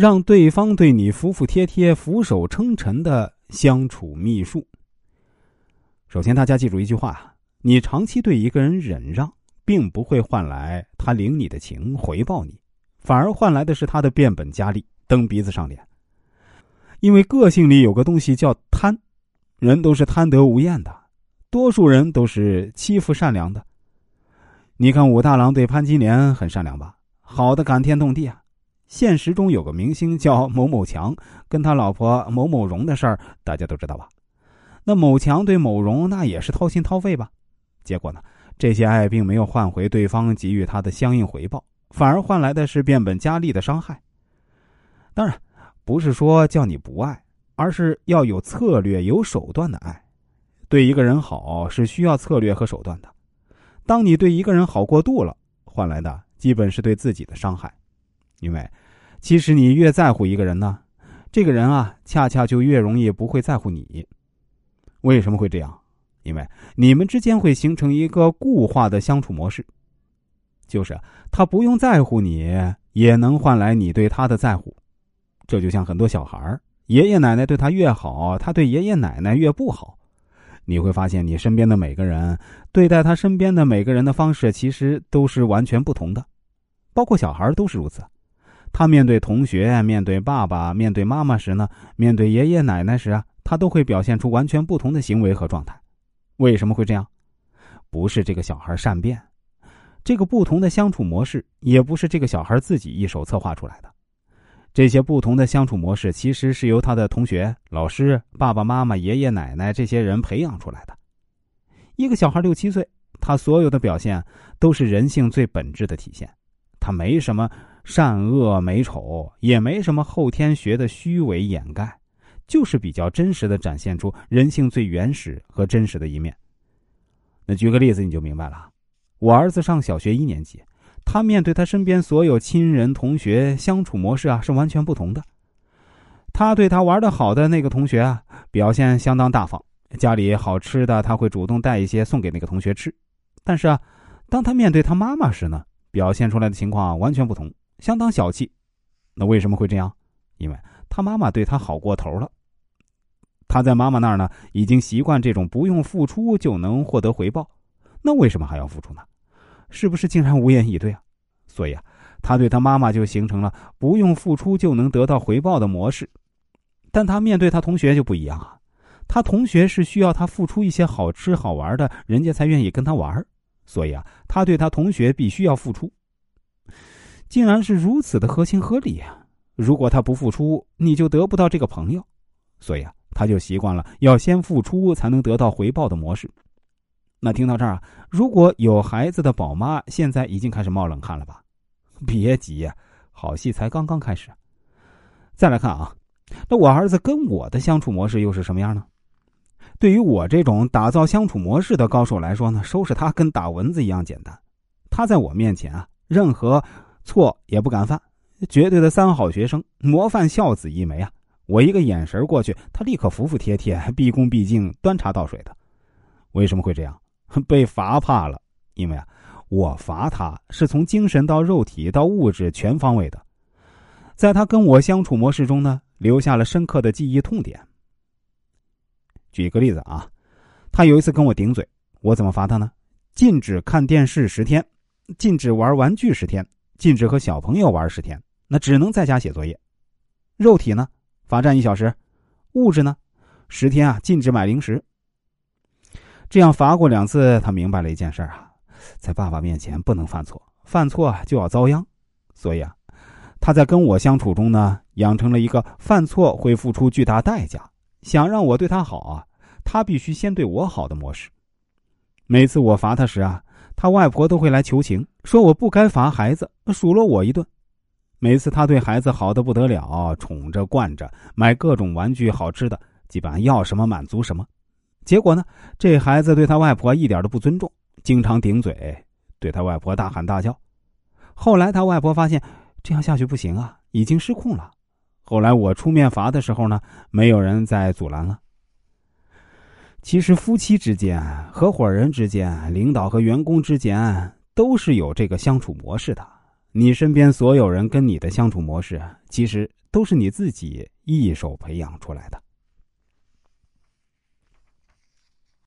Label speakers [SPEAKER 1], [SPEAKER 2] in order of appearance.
[SPEAKER 1] 让对方对你服服帖帖、俯首称臣的相处秘术。首先，大家记住一句话：你长期对一个人忍让，并不会换来他领你的情、回报你，反而换来的是他的变本加厉、蹬鼻子上脸。因为个性里有个东西叫贪，人都是贪得无厌的，多数人都是欺负善良的。你看武大郎对潘金莲很善良吧？好的感天动地啊！现实中有个明星叫某某强，跟他老婆某某荣的事儿，大家都知道吧？那某强对某荣那也是掏心掏肺吧？结果呢，这些爱并没有换回对方给予他的相应回报，反而换来的是变本加厉的伤害。当然，不是说叫你不爱，而是要有策略、有手段的爱。对一个人好是需要策略和手段的。当你对一个人好过度了，换来的基本是对自己的伤害。因为，其实你越在乎一个人呢，这个人啊，恰恰就越容易不会在乎你。为什么会这样？因为你们之间会形成一个固化的相处模式，就是他不用在乎你，也能换来你对他的在乎。这就像很多小孩爷爷奶奶对他越好，他对爷爷奶奶越不好。你会发现，你身边的每个人对待他身边的每个人的方式，其实都是完全不同的，包括小孩都是如此。他面对同学、面对爸爸、面对妈妈时呢，面对爷爷奶奶时啊。他都会表现出完全不同的行为和状态，为什么会这样？不是这个小孩善变，这个不同的相处模式也不是这个小孩自己一手策划出来的。这些不同的相处模式其实是由他的同学、老师、爸爸妈妈、爷爷奶奶这些人培养出来的。一个小孩六七岁，他所有的表现都是人性最本质的体现，他没什么善恶美丑，也没什么后天学的虚伪掩盖。就是比较真实的展现出人性最原始和真实的一面。那举个例子你就明白了。我儿子上小学一年级，他面对他身边所有亲人同学相处模式啊是完全不同的。他对他玩的好的那个同学啊，表现相当大方，家里好吃的他会主动带一些送给那个同学吃。但是啊，当他面对他妈妈时呢，表现出来的情况完全不同，相当小气。那为什么会这样？因为他妈妈对他好过头了。他在妈妈那儿呢，已经习惯这种不用付出就能获得回报，那为什么还要付出呢？是不是竟然无言以对啊？所以啊，他对他妈妈就形成了不用付出就能得到回报的模式。但他面对他同学就不一样啊，他同学是需要他付出一些好吃好玩的，人家才愿意跟他玩，所以啊，他对他同学必须要付出。竟然是如此的合情合理啊！如果他不付出，你就得不到这个朋友，所以啊。他就习惯了要先付出才能得到回报的模式。那听到这儿啊，如果有孩子的宝妈现在已经开始冒冷汗了吧？别急呀，好戏才刚刚开始。再来看啊，那我儿子跟我的相处模式又是什么样呢？对于我这种打造相处模式的高手来说呢，收拾他跟打蚊子一样简单。他在我面前啊，任何错也不敢犯，绝对的三好学生，模范孝子一枚啊。我一个眼神过去，他立刻服服帖帖、毕恭毕敬、端茶倒水的。为什么会这样？被罚怕了。因为啊，我罚他是从精神到肉体到物质全方位的，在他跟我相处模式中呢，留下了深刻的记忆痛点。举一个例子啊，他有一次跟我顶嘴，我怎么罚他呢？禁止看电视十天，禁止玩玩具十天，禁止和小朋友玩十天，那只能在家写作业。肉体呢？罚站一小时，物质呢？十天啊，禁止买零食。这样罚过两次，他明白了一件事啊，在爸爸面前不能犯错，犯错就要遭殃。所以啊，他在跟我相处中呢，养成了一个犯错会付出巨大代价，想让我对他好啊，他必须先对我好的模式。每次我罚他时啊，他外婆都会来求情，说我不该罚孩子，数落我一顿。每次他对孩子好的不得了，宠着惯着，买各种玩具、好吃的，基本上要什么满足什么。结果呢，这孩子对他外婆一点都不尊重，经常顶嘴，对他外婆大喊大叫。后来他外婆发现这样下去不行啊，已经失控了。后来我出面罚的时候呢，没有人再阻拦了。其实夫妻之间、合伙人之间、领导和员工之间，都是有这个相处模式的。你身边所有人跟你的相处模式，其实都是你自己一手培养出来的。